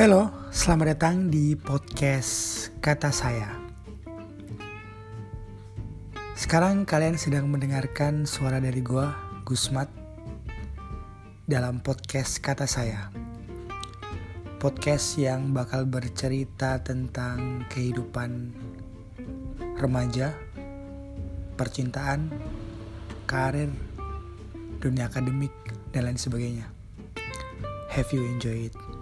Halo, selamat datang di podcast Kata Saya. Sekarang kalian sedang mendengarkan suara dari gua, Gusmat, dalam podcast Kata Saya. Podcast yang bakal bercerita tentang kehidupan remaja, percintaan, karir, dunia akademik, dan lain sebagainya. Have you enjoyed it?